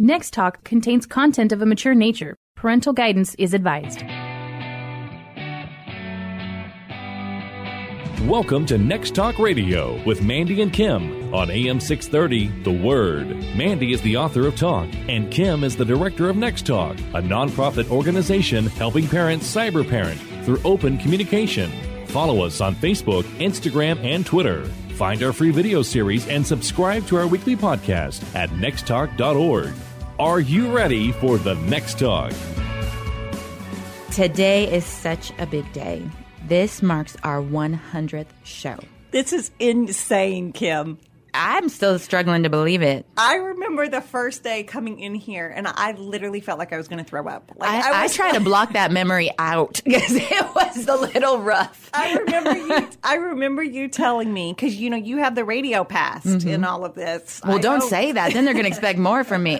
Next Talk contains content of a mature nature. Parental guidance is advised. Welcome to Next Talk Radio with Mandy and Kim on AM 630 The Word. Mandy is the author of Talk, and Kim is the director of Next Talk, a nonprofit organization helping parents cyber parent through open communication. Follow us on Facebook, Instagram, and Twitter. Find our free video series and subscribe to our weekly podcast at nexttalk.org. Are you ready for the next talk? Today is such a big day. This marks our 100th show. This is insane, Kim. I'm still struggling to believe it. I remember the first day coming in here, and I literally felt like I was going to throw up. Like I, I, was, try to block that memory out because it was a little rough. I remember you. I remember you telling me because you know you have the radio past mm-hmm. in all of this. Well, I don't know- say that. Then they're going to expect more from me.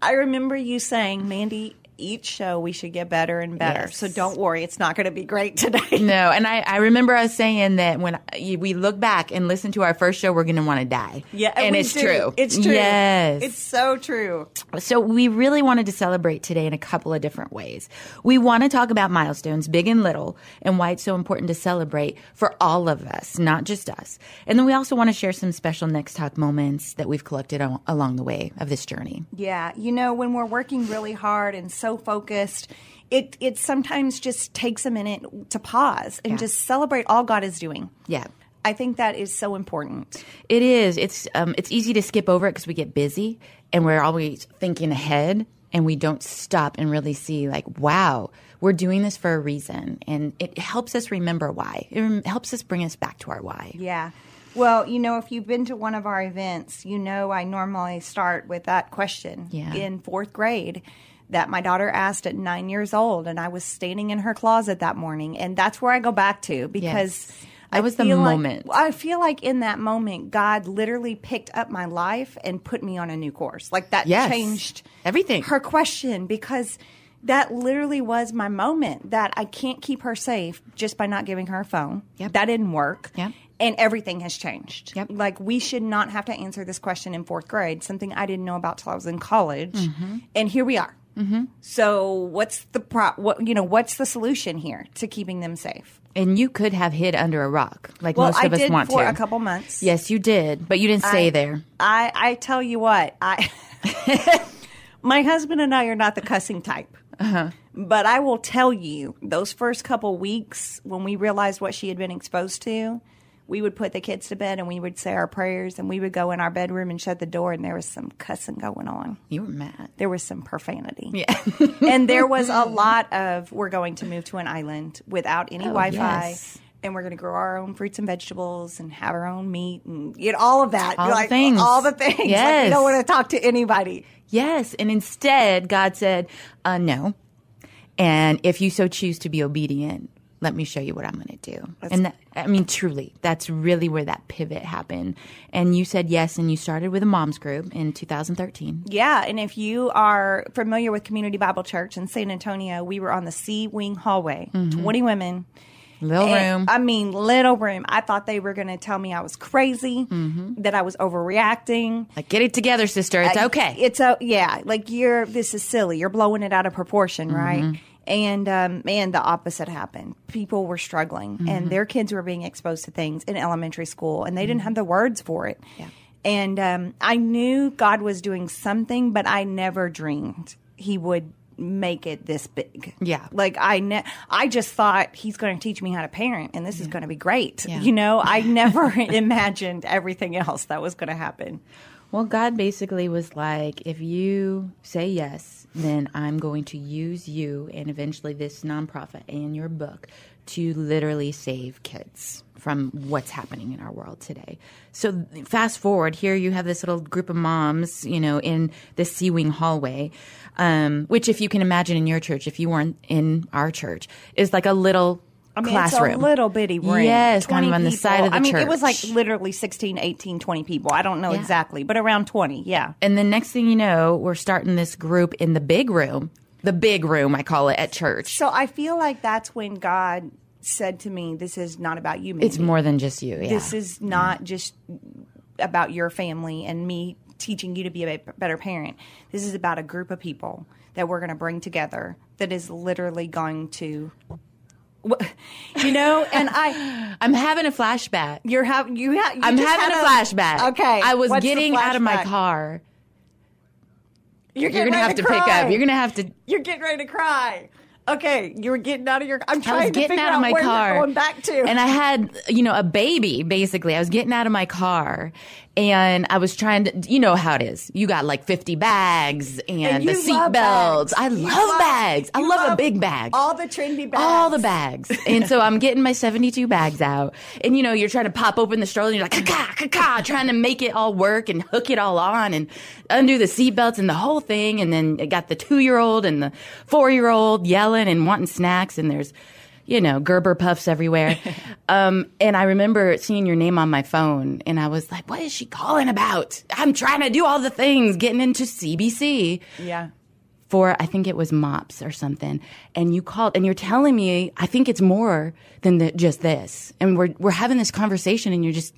I remember you saying, Mandy, each show we should get better and better. Yes. So don't worry, it's not going to be great today. no, and I, I remember us saying that when we look back and listen to our first show, we're going to want to die. Yeah, and it's do. true. It's true. Yes, it's so true. So we really wanted to celebrate today in a couple of different ways. We want to talk about milestones, big and little, and why it's so important to celebrate for all of us, not just us. And then we also want to share some special Next Talk moments that we've collected al- along the way of this journey. Yeah, you know, when we're working really hard and so focused, it it sometimes just takes a minute to pause and Yeah. just celebrate all God is doing. Yeah. I think that is so important. It is. It's um, it's easy to skip over it because we get busy and we're always thinking ahead and we don't stop and really see like, wow, we're doing this for a reason, and it helps us remember why. It helps us bring us back to our why. Yeah. Well, you know, if you've been to one of our events, you know I normally start with that question Yeah. in fourth grade that my daughter asked at nine years old, and I was standing in her closet that morning, and that's where I go back to because. Yes. That was the feel like- moment. I feel like in that moment, God literally picked up my life and put me on a new course. Like that Yes. changed Everything. Her question because that literally was my moment that I can't keep her safe just by not giving her a phone. Yep. That didn't work. Yep. And everything has changed. Yep. Like we should not have to answer this question in fourth grade, something I didn't know about till I was in college. Mm-hmm. And here we are. So what's the pro- what you know what's the solution here to keeping them safe? And you could have hid under a rock, like Well, most I of us did want for to. a couple months. Yes, you did, but you didn't stay I- there. I I tell you what, I my husband and I are not the cussing type. Uh-huh. But I will tell you, those first couple weeks when we realized what she had been exposed to, we would put the kids to bed and we would say our prayers and we would go in our bedroom and shut the door and there was some cussing going on. You were mad. There was some profanity. Yeah. and there was a lot of we're going to move to an island without any Wi Fi. Oh, yes. And we're going to grow our own fruits and vegetables and have our own meat and you know, all of that. All the things. All the things. Like, we Yes. don't want to talk to anybody. yes, and instead, God said, uh, "No." And if you so choose to be obedient, let me show you what I'm going to do. and that, I mean, truly, that's really where that pivot happened. And you said yes, and you started with a moms group in 2013. Yeah. And if you are familiar with Community Bible Church in San Antonio, we were on the C Wing hallway, 20 women. Little And- room. I mean, little room. I thought they were going to tell me I was crazy, Mm-hmm. that I was overreacting. like, get it together, sister. It's okay. It's a yeah, like you're this is silly. You're blowing it out of proportion, Mm-hmm. right? And um, man, the opposite happened. People were struggling, Mm-hmm. and their kids were being exposed to things in elementary school, and they didn't have the words for it. Yeah. And um, I knew God was doing something, but I never dreamed He would make it this big. Yeah. Like I ne- I just thought he's going to teach me how to parent and this is going to be great. Yeah. You know, I never imagined everything else that was going to happen. Well, God basically was like, if you say yes, then I'm going to use you and eventually this nonprofit and your book to literally save kids from what's happening in our world today. So fast forward, here you have this little group of moms, you know, in the C Wing hallway, um, which if you can imagine in your church, if you weren't in our church, is like a little I mean, classroom. it's a little bitty room. Yes, kind 20 of on the side of the I mean, church. it was like literally 16, 18, 20 people. I don't know Yeah. exactly, but around 20, yeah. And the next thing you know, we're starting this group in the big room, the big room, I call it at church. So I feel like that's when God said to me, This is not about you, Mindy. It's more than just you. Yeah. This is not just about your family and me teaching you to be a better parent. This is about a group of people that we're going to bring together that is literally going to you know, and I, I'm having a flashback. You're having you. Ha- you I'm having a, flashback. Okay, I was getting out of my car. You're, You're gonna have to cry. pick up. You're gonna have to. You're getting ready to cry. Okay, you were getting out of your. I'm trying to figure out of my where car. You're going back to. And I had, you know, a baby, basically. I was getting out of my car and I was trying to, you know how it is. You got like 50 bags and, And the seat belts. I love love- bags. I you love, a big bag. all the trendy bags. All the bags. And so I'm getting my 72 bags out. And you know, you're trying to pop open the stroller and you're like, ka ka trying to make it all work and hook it all on and undo the seatbelts and the whole thing. And then it got the two year old and the four year old yelling and wanting snacks. And there's, you know, Gerber puffs everywhere. um, and I remember seeing your name on my phone and I was like, what is she calling about? I'm trying to do all the things, getting into CBC Yeah. for I think it was MOPS or something, and you called and you're telling me I think it's more than the, just this, and we're we're having this conversation, and you're just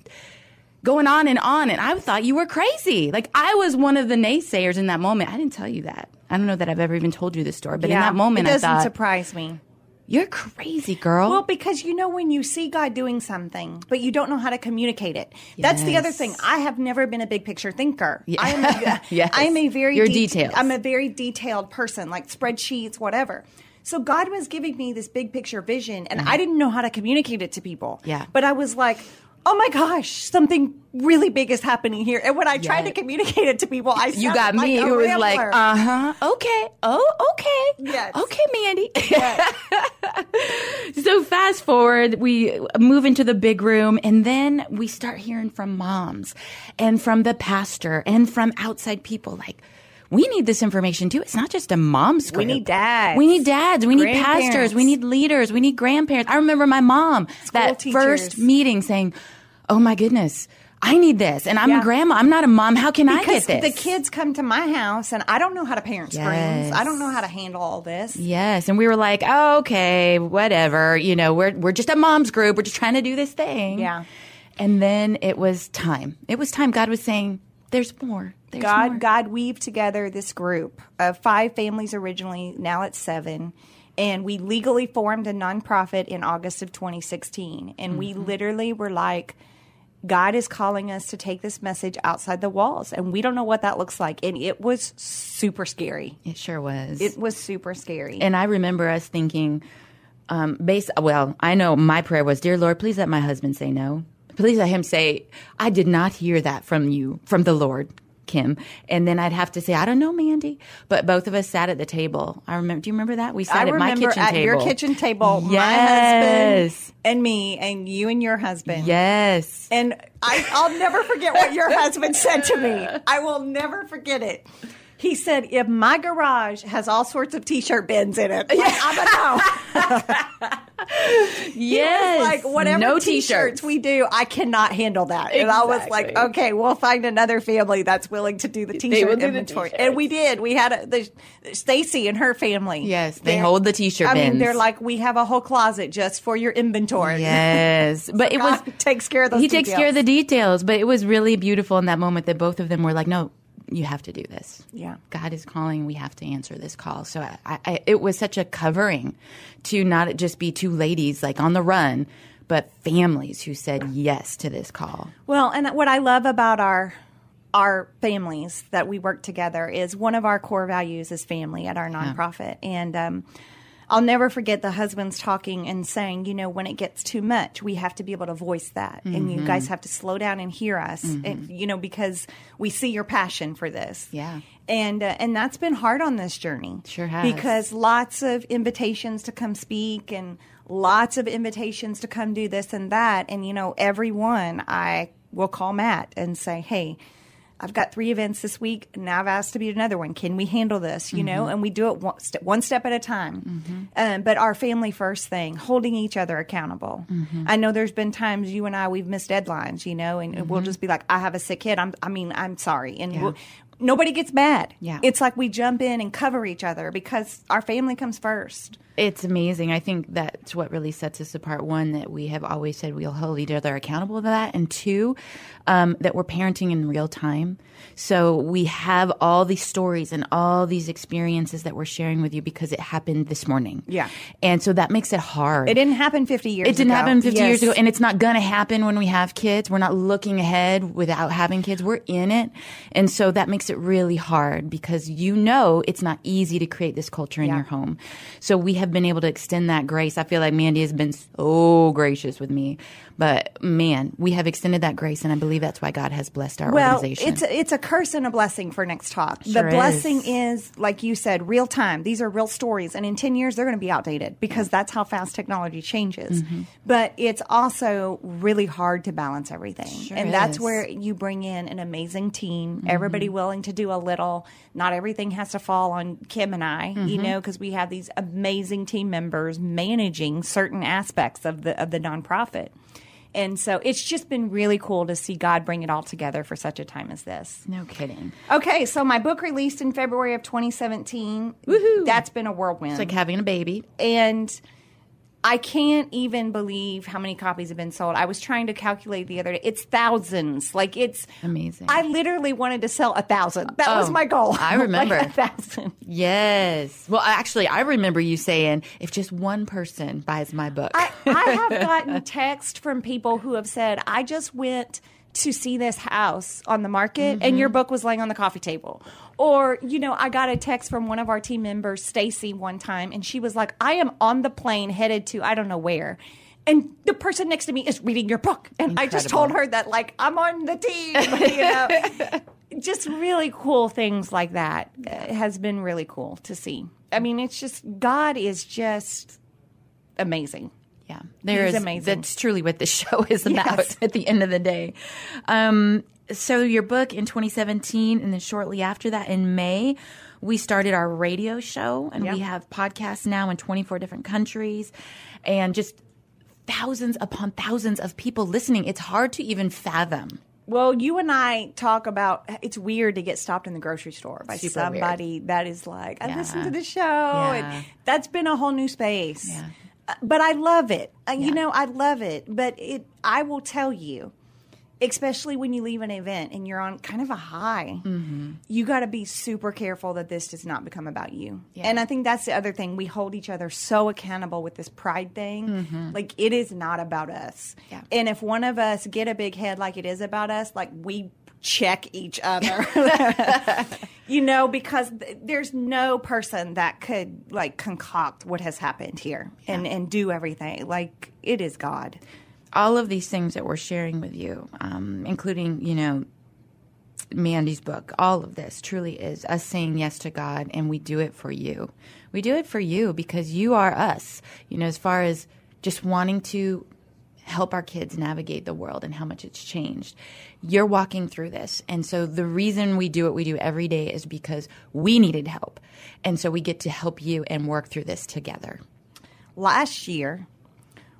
going on and on, and I thought you were crazy. Like I was one of the naysayers in that moment. I didn't tell you that. I don't know that I've ever even told you this story, but in that moment, it I doesn't thought surprise me. You're crazy, girl. Well, because you know when you see God doing something, but you don't know how to communicate it. That's the other thing. I have never been a big picture thinker. I am a, Yes. I am a very You're det- details. I'm a very detailed person, like spreadsheets, whatever. So God was giving me this big picture vision, and mm-hmm. I didn't know how to communicate it to people. Yeah. But I was like, oh my gosh, something really big is happening here. And when I tried to communicate it to people, I you got like me who was like, uh huh, okay, oh, okay, Yes. okay, Mandy. so fast forward, we move into the big room, and then we start hearing from moms, and from the pastor, and from outside people. Like, we need this information too. It's not just a mom's group. We need dads. We need dads. We need pastors. We need leaders. We need grandparents. I remember my mom that teachers. first meeting saying, "Oh my goodness." I need this, and I'm Yeah. a grandma. I'm not a mom. How can I because get this? the kids come to my house and I don't know how to parent screens. I don't know how to handle all this. Yes, and we were like, oh, okay, whatever. You know, we're we're just a mom's group. We're just trying to do this thing. Yeah. And then it was time. It was time. God was saying, "There's more. There's God, more." God weaved together this group of five families originally. Now it's seven. And we legally formed a nonprofit in August of 2016. And we Mm-hmm. literally were like, God is calling us to take this message outside the walls. And we don't know what that looks like. And it was super scary. It sure was. It was super scary. and I remember us thinking, um, based. Well, I know my prayer was, "Dear Lord, please let my husband say no. Please let him say, I did not hear that from you, from the Lord." Kim, and then I'd have to say, I don't know, Mandy, but both of us sat at the table. I remember. Do you remember that we sat I at my kitchen at table? your kitchen table, my Yes. husband and me, and you and your husband. Yes. And I, I'll never forget what your husband said to me. I will never forget it. He said, "If my garage has all sorts of T-shirt bins in it, like, I'm a no." He Yes. like whatever no t-shirts, t-shirts. we do, I cannot handle that. And I was like, okay, we'll find another family that's willing to do the t-shirt do inventory. t-shirts. and we did. We had a, the Stacy and her family. Yes, they hold the t-shirt I mean, they're like, we have a whole closet just for your inventory. Yes, but it was God takes care of those He takes care of the details. details, but it was really beautiful in that moment that both of them were like, "No, you have to do this. Yeah. God is calling. We have to answer this call." So I, I, it was such a covering to not just be two ladies like on the run, but families who said yes to this call. Well, and what I love about our our families that we work together is one of our core values is family at our nonprofit, and um, I'll never forget the husbands talking and saying, you know, when it gets too much, we have to be able to voice that, and you guys have to slow down and hear us, and, you know, because we see your passion for this. Yeah. And uh, and that's been hard on this journey. Sure has. Because lots of invitations to come speak and lots of invitations to come do this and that. And, you know, every one I will call Matt and say, hey, I've got three events this week. Now I've asked to be another one. Can we handle this? You know, mm-hmm. and we do it one, st- one step at a time. Mm-hmm. Um, but our family first thing, holding each other accountable. Mm-hmm. I know there's been times you and I we've missed deadlines. You know, and we'll just be like, I have a sick kid. I'm, I mean, I'm sorry, and we'll, nobody gets mad. Yeah. It's like we jump in and cover each other because our family comes first. It's amazing. I think that's what really sets us apart. One, that we have always said we'll hold each other accountable to that. And two, um, that we're parenting in real time. So we have all these stories and all these experiences that we're sharing with you because it happened this morning. Yeah. And so that makes it hard. It didn't happen 50 years It didn't ago. happen 50 years ago, and it's not going to happen when we have kids. We're not looking ahead without having kids. We're in it. And so that makes it really hard because you know it's not easy to create this culture in Yeah. your home. So we have been able to extend that grace. I feel like Mandy has been so gracious with me. But man, we have extended that grace, and I believe that's why God has blessed our Well, organization. it's a, it's a curse and a blessing for Next Talk. Sure the blessing is. is. like you said, real time. These are real stories, and in ten years they're going to be outdated because that's how fast technology changes. Mm-hmm. But it's also really hard to balance everything, Sure and that's is. Mm-hmm. where you bring in an amazing team. Everybody willing to do a little. Not everything has to fall on Kim and I, Mm-hmm. you know, because we have these amazing team members managing certain aspects of the of the nonprofit. And so it's just been really cool to see God bring it all together for such a time as this. no kidding. Okay, so my book released in February of 2017. Woohoo! That's been a whirlwind. It's like having a baby. and I can't even believe how many copies have been sold. I was trying to calculate the other day. It's thousands. Like it's Amazing. I literally wanted to sell a thousand. That was Oh, my goal. I remember. like a thousand. Yes. Well, actually, I remember you saying, if just one person buys my book. I, I have gotten text from people who have said, I just went to see this house on the market and your book was laying on the coffee table. Or, you know, I got a text from one of our team members, Stacy, one time, and she was like, I am on the plane headed to I don't know where. And the person next to me is reading your book. And I just told her that, like, I'm on the team. You know? just really cool things like that uh, has been really cool to see. I mean, it's just, God is just amazing. Yeah, there He's is. amazing. That's truly what this show is about. Yes. At the end of the day, um, so your book in 2017, and then shortly after that, in May, we started our radio show, and we have podcasts now in 24 different countries, and just thousands upon thousands of people listening. It's hard to even fathom. Well, you and I talk about it's weird to get stopped in the grocery store by Super somebody that is like, I Yeah. listened to the show. Yeah. And that's been a whole new space. Yeah. But I love it. Uh, Yeah. You know, I love it. But it, I will tell you, especially when you leave an event and you're on kind of a high, Mm-hmm. you got to be super careful that this does not become about you. Yeah. And I think that's the other thing. We hold each other so accountable with this pride thing. Like it is not about us. Mm-hmm. Yeah. And if one of us get a big head like it is about us, like we check each other. you know, because th- there's no person that could like concoct what has happened here and and do everything. Like it is God. all of these things that we're sharing with you, um, including, you know, Mandy's book, all of this truly is us saying yes to God, and we do it for you. We do it for you because you are us, you know, as far as just wanting to help our kids navigate the world and how much it's changed. You're walking through this. And so the reason we do what we do every day is because we needed help. And so we get to help you and work through this together. Last year,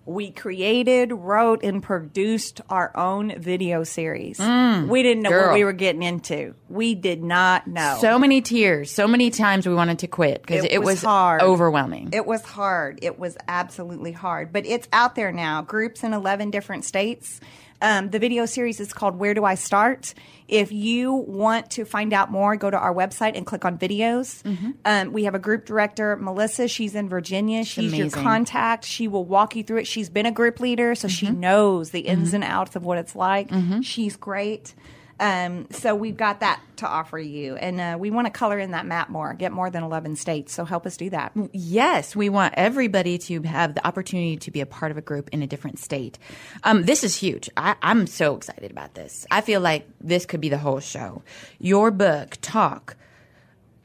we created, wrote, and produced our own video series. we didn't know Mm. girl. what we were getting into. We did not know. So many tears, so many times we wanted to quit because It it, was was, hard. overwhelming. It was hard. It was absolutely hard. But it's out there now. Groups in 11 different states. Um, the video series is called Where Do I Start? If you want to find out more, go to our website and click on videos. Mm-hmm. Um, we have a group director, Melissa. She's in Virginia. She's your contact. She will walk you through it. She's been a group leader, so she Mm-hmm. knows the ins and outs of what it's like. She's great. Um, so we've got that to offer you, and uh, we want to color in that map more, get more than eleven states. So help us do that. yes, we want everybody to have the opportunity to be a part of a group in a different state. Um, this is huge. I, I'm so excited about this. I feel like this could be the whole show. Your book, Talk,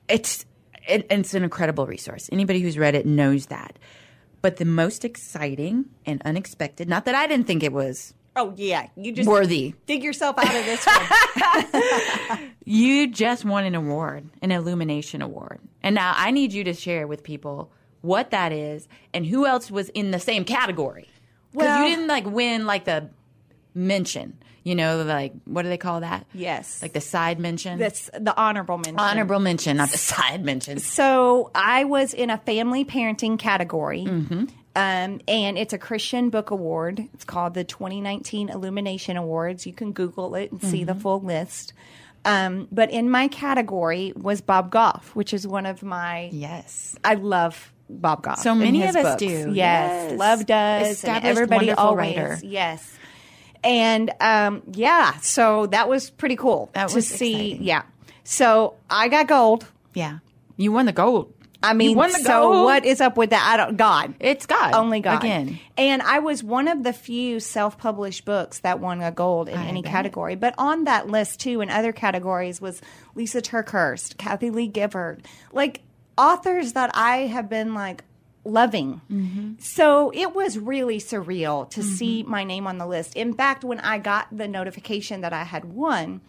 it's it, it's an incredible resource. Anybody who's read it knows that. But the most exciting and unexpected, not that I didn't think it was Oh yeah, you just worthy. dig yourself out of this one. You just won an award, an Illumination Award. And now I need you to share with people what that is and who else was in the same category. Because Well- you didn't like win like the mention. You know, like what do they call that? Yes. like the side mention. That's the honorable mention. honorable mention, not the side mention. So I was in a family parenting category. Mm-hmm. Um, and it's a Christian Book Award. It's called the 2019 Illumination Awards. You can Google it and see Mm-hmm. the full list. Um, but in my category was Bob Goff, which is one of my. Yes. I love Bob Goff. So many of us books. do. Yes, Yes. love does. and everybody always. writer. Yes. And um, yeah, so that was pretty cool That to see. exciting. Yeah. So I got gold. Yeah. You won the gold. I mean, so gold. what is up with that? I don't. God, It's God. only God Again. And I was one of the few self-published books that won a gold in I any bet. category. But on that list too, in other categories, was Lisa TerKeurst, Kathie Lee Gifford, like authors that I have been like loving. Mm-hmm. So it was really surreal to see my name on the list. In fact, when I got the notification that I had won,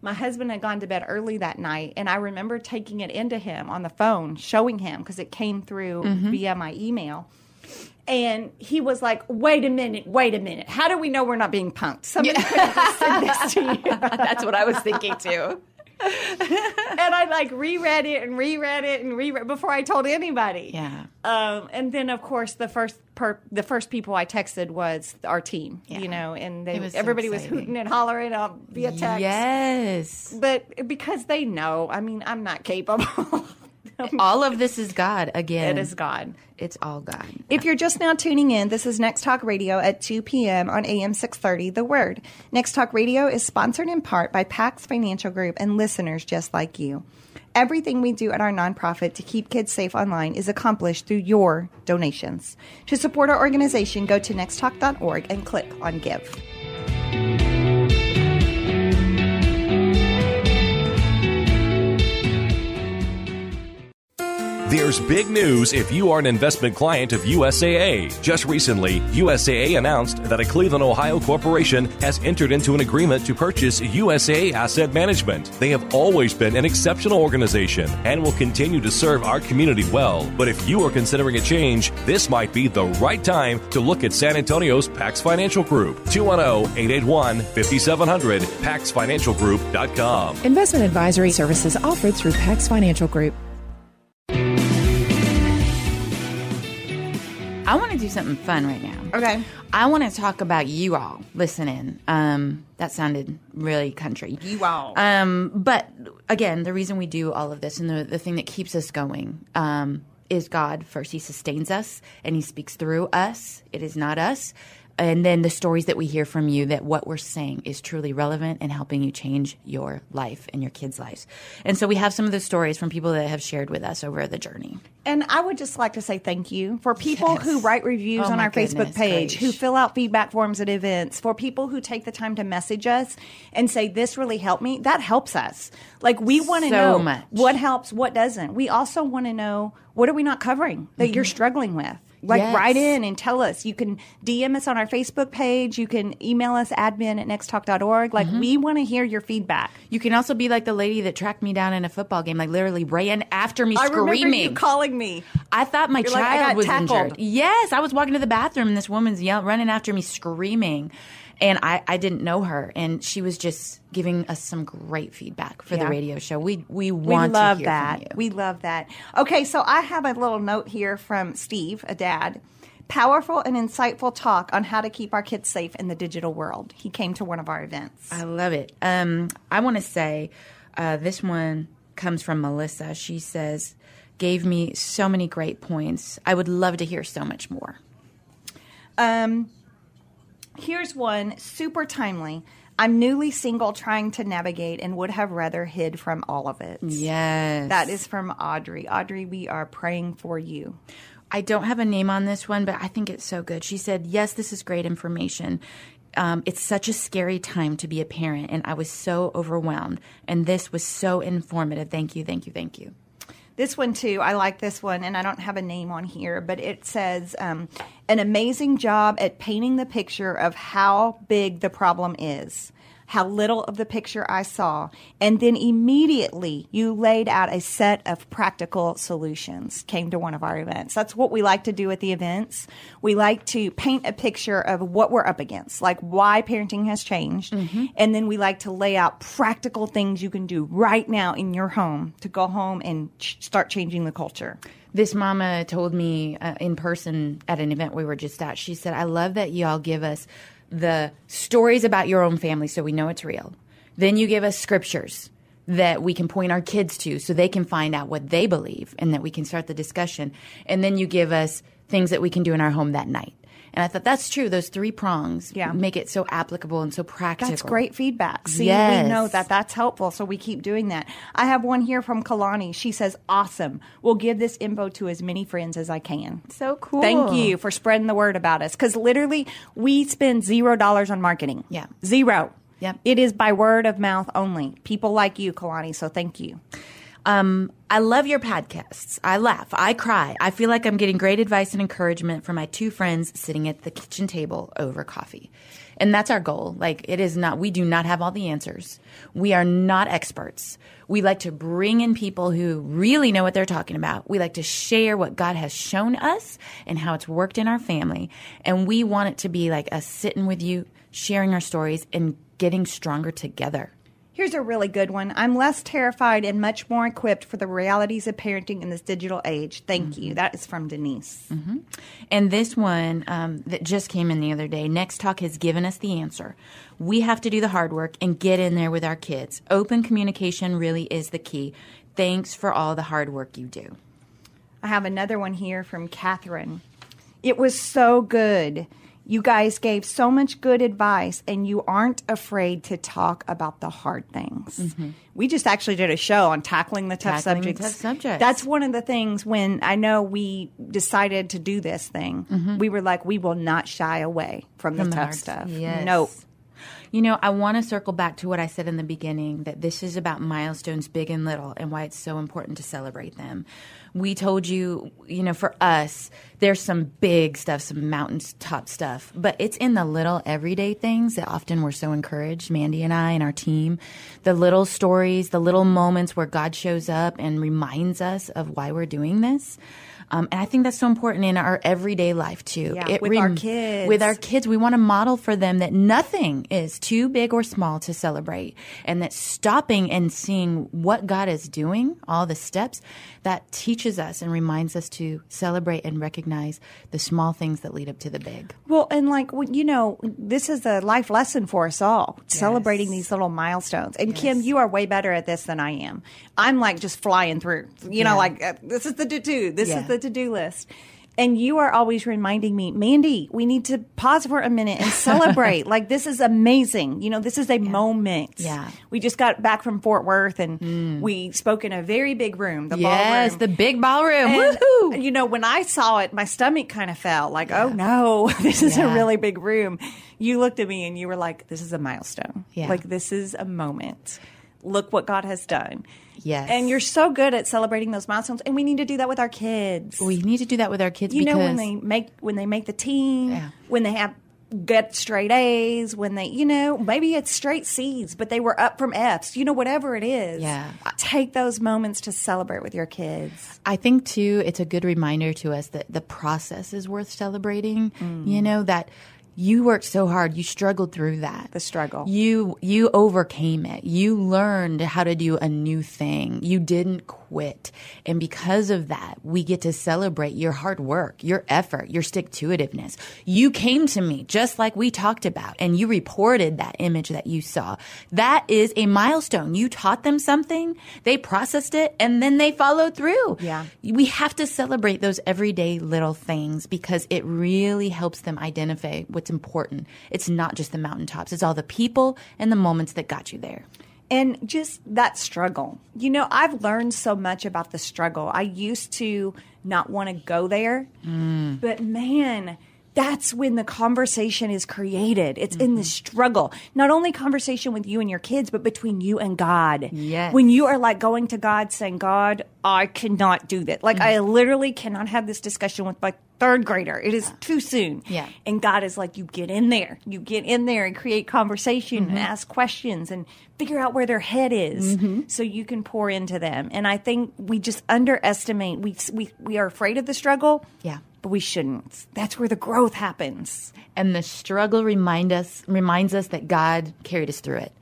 my husband had gone to bed early that night, and I remember taking it into him on the phone, showing him because it came through Mm-hmm. via my email. And he was like, "Wait a minute, wait a minute. How do we know we're not being punked? Somebody could have sent this to you." That's what I was thinking too. and I like reread it and reread it and reread before I told anybody. Yeah. Um, and then of course the first per, the first people I texted was our team. Yeah. You know, and they, was so everybody was hooting and hollering uh, via text. Yes. But because they know, I mean, I'm not capable. All of this is God again. it is God. It's all God. If you're just now tuning in, this is Next Talk Radio at 2 p.m. on AM 630, The Word. Next Talk Radio is sponsored in part by Pax Financial Group and listeners just like you. Everything we do at our nonprofit to keep kids safe online is accomplished through your donations. To support our organization, go to nexttalk.org and click on Give. There's big news if you are an investment client of USAA. Just recently, USAA announced that a Cleveland, Ohio corporation has entered into an agreement to purchase USAA Asset Management. They have always been an exceptional organization and will continue to serve our community well. But if you are considering a change, this might be the right time to look at San Antonio's Pax Financial Group. 210 881 5700, paxfinancialgroup.com. Investment advisory services offered through Pax Financial Group. I want to do something fun right now. Okay. I want to talk about you all listening. Um, that sounded really country. You all. Um, but again, the reason we do all of this and the, the thing that keeps us going um, is God. First, He sustains us and He speaks through us. It is not us. And then the stories that we hear from you that what we're saying is truly relevant and helping you change your life and your kids' lives. And so we have some of the stories from people that have shared with us over the journey. And I would just like to say thank you for people Yes. who write reviews Oh, on our Facebook page, who fill out feedback forms at events, for people who take the time to message us and say, This really helped me. That helps us. Like, we want to So know much. what helps, what doesn't. We also want to know what are we not covering that you're mm-hmm. struggling with. Like. Yes. write in and tell us. You can DM us on our Facebook page. You can email us admin at nexttalk.org. Like, Mm-hmm. we want to hear your feedback. You can also be like the lady that tracked me down in a football game, like literally ran after me I remember screaming. you calling me. I thought my You're child got was tackled. injured. Yes, I was walking to the bathroom and this woman's yelling, running after me, screaming. And I, I didn't know her, and she was just giving us some great feedback for the radio show. We we We want love to hear that. We love that. Okay, so I have a little note here from Steve, a dad. Powerful and insightful talk on how to keep our kids safe in the digital world. He came to one of our events. I love it. Um, I want to say uh, this one comes from Melissa. She says, gave me so many great points. I would love to hear so much more. Um, here's one super timely. I'm newly single, trying to navigate, and would have rather hid from all of it. Yes. That is from Audrey. Audrey, we are praying for you. I don't have a name on this one, but I think it's so good. She said, Yes, this is great information. Um, it's such a scary time to be a parent, and I was so overwhelmed. And this was so informative. Thank you, thank you, thank you. This one too, I like this one, and I don't have a name on here, but it says um, an amazing job at painting the picture of how big the problem is. How little of the picture I saw. And then immediately you laid out a set of practical solutions, came to one of our events. That's what we like to do at the events. We like to paint a picture of what we're up against, like why parenting has changed. And then we like to lay out practical things you can do right now in your home to go home and ch- start changing the culture. This mama told me uh, in person at an event we were just at. She said, "I love that y'all give us the stories about your own family so we know it's real. Then you give us scriptures that we can point our kids to so they can find out what they believe and that we can start the discussion. And then you give us things that we can do in our home that night." And I thought that's true. Those three prongs Yeah. make it so applicable and so practical. That's great feedback. See, Yes. we know that that's helpful, so we keep doing that. I have one here from Kalani. She says, "Awesome. We'll give this info to as many friends as I can." So cool. Thank you for spreading the word about us. Because literally, we spend zero dollars on marketing. Yeah. zero. Yep. It is by word of mouth only. People like you, Kalani. So thank you. Um, I love your podcasts. I laugh. I cry. I feel like I'm getting great advice and encouragement from my two friends sitting at the kitchen table over coffee. And that's our goal. Like, it is not, we do not have all the answers. We are not experts. We like to bring in people who really know what they're talking about. We like to share what God has shown us and how it's worked in our family. And we want it to be like us sitting with you, sharing our stories, and getting stronger together. Here's a really good one. I'm less terrified and much more equipped for the realities of parenting in this digital age. Thank you. That is from Denise. And this one um, that just came in the other day, Next Talk has given us the answer. We have to do the hard work and get in there with our kids. Open communication really is the key. Thanks for all the hard work you do. I have another one here from Catherine. It was so good. You guys gave so much good advice, and you aren't afraid to talk about the hard things. Mm-hmm. We just actually did a show on tackling the tough Tackling subjects. tough subjects. That's one of the things when I know we decided to do this thing, mm-hmm. we were like, we will not shy away from, the the tough hard- stuff. yes. Nope. You know, I want to circle back to what I said in the beginning that this is about milestones, big and little, and why it's so important to celebrate them. We told you, you know, for us, there's some big stuff, some mountaintop stuff, but it's in the little everyday things that often we're so encouraged, Mandy and I and our team. The little stories, the little moments where God shows up and reminds us of why we're doing this. Um, and I think that's so important in our everyday life too. Yeah, with our kids. With our kids, we want to model for them that nothing is too big or small to celebrate, and that stopping and seeing what God is doing, all the steps, that teaches us and reminds us to celebrate and recognize the small things that lead up to the big. Well, and like you know, this is a life lesson for us all. Celebrating these little milestones. And Kim, you are way better at this than I am. I'm like just flying through. You know, Yeah. like uh, this is the to do. This Yeah. is the to do list. And you are always reminding me, Mandy, we need to pause for a minute and celebrate. like this is amazing. You know, this is a moment. Yeah. We just got back from Fort Worth and mm. we spoke in a very big room, the yes, ballroom. the big ballroom. And, Woohoo! You know, when I saw it, my stomach kind of fell. Like, oh no, this is a really big room. You looked at me and you were like, "This is a milestone. Yeah. Like, this is a moment. Look what God has done." Yes. And you're so good at celebrating those milestones, and we need to do that with our kids. We need to do that with our kids you know, when they make when they make the team, Yeah. when they have get straight A's, when they, you know, maybe it's straight C's, but they were up from F's. You know, whatever it is. Yeah. Take those moments to celebrate with your kids. I think too, it's a good reminder to us that the process is worth celebrating. Mm. You know that you worked so hard, you struggled through that. The struggle. You you overcame it. You learned how to do a new thing. You didn't quit. And because of that, we get to celebrate your hard work, your effort, your stick to itiveness. You came to me just like we talked about and you reported that image that you saw. That is a milestone. You taught them something, they processed it, and then they followed through. Yeah. We have to celebrate those everyday little things because it really helps them identify what's important. It's not just the mountaintops, it's all the people and the moments that got you there. And just that struggle. You know, I've learned so much about the struggle. I used to not want to go there, mm. but man, that's when the conversation is created. It's in the mm-hmm. struggle. Not only conversation with you and your kids, but between you and God. Yes. When you are like going to God saying, God, I cannot do that. Like I mm-hmm. literally cannot have this discussion with my third grader. It is too soon. Yeah. And God is like, you get in there. You get in there and create conversation and mm-hmm. ask questions and figure out where their head is so you can pour into them. And I think we just underestimate, we, we, we are afraid of the struggle. Yeah. But we shouldn't. That's where the growth happens. and the struggle remind us reminds us that God carried us through it.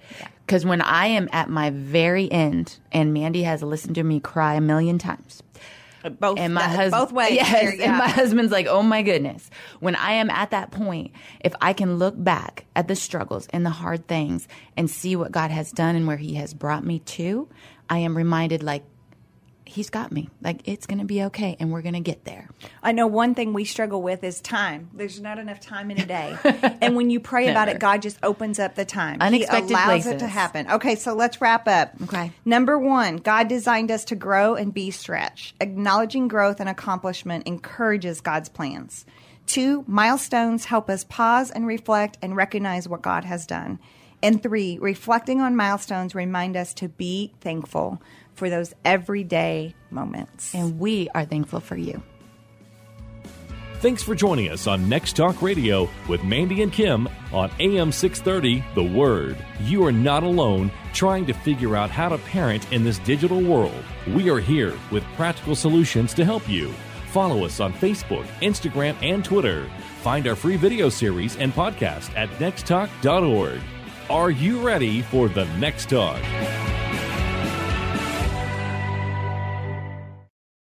Because when I am at my very end, and Mandy has listened to me cry a million times, uh, Both, and my both ways. yes, there, and my husband's like, "Oh my goodness!" When I am at that point, if I can look back at the struggles and the hard things and see what God has done and where He has brought me to, I am reminded, like, He's got me. Like it's going to be okay, and we're going to get there. I know one thing we struggle with is time. There's not enough time in a day. and when you pray about it, God just opens up the time. Unexpected he allows it to happen. Okay, so let's wrap up. Okay. Number one, God designed us to grow and be stretched. Acknowledging growth and accomplishment encourages God's plans. Two, milestones help us pause and reflect and recognize what God has done. And three, reflecting on milestones remind us to be thankful for those everyday moments. And we are thankful for you. Thanks for joining us on Next Talk Radio with Mandy and Kim on AM 630 The Word. You are not alone trying to figure out how to parent in this digital world. We are here with practical solutions to help you. Follow us on Facebook, Instagram, and Twitter. Find our free video series and podcast at nexttalk.org. Are you ready for the next talk?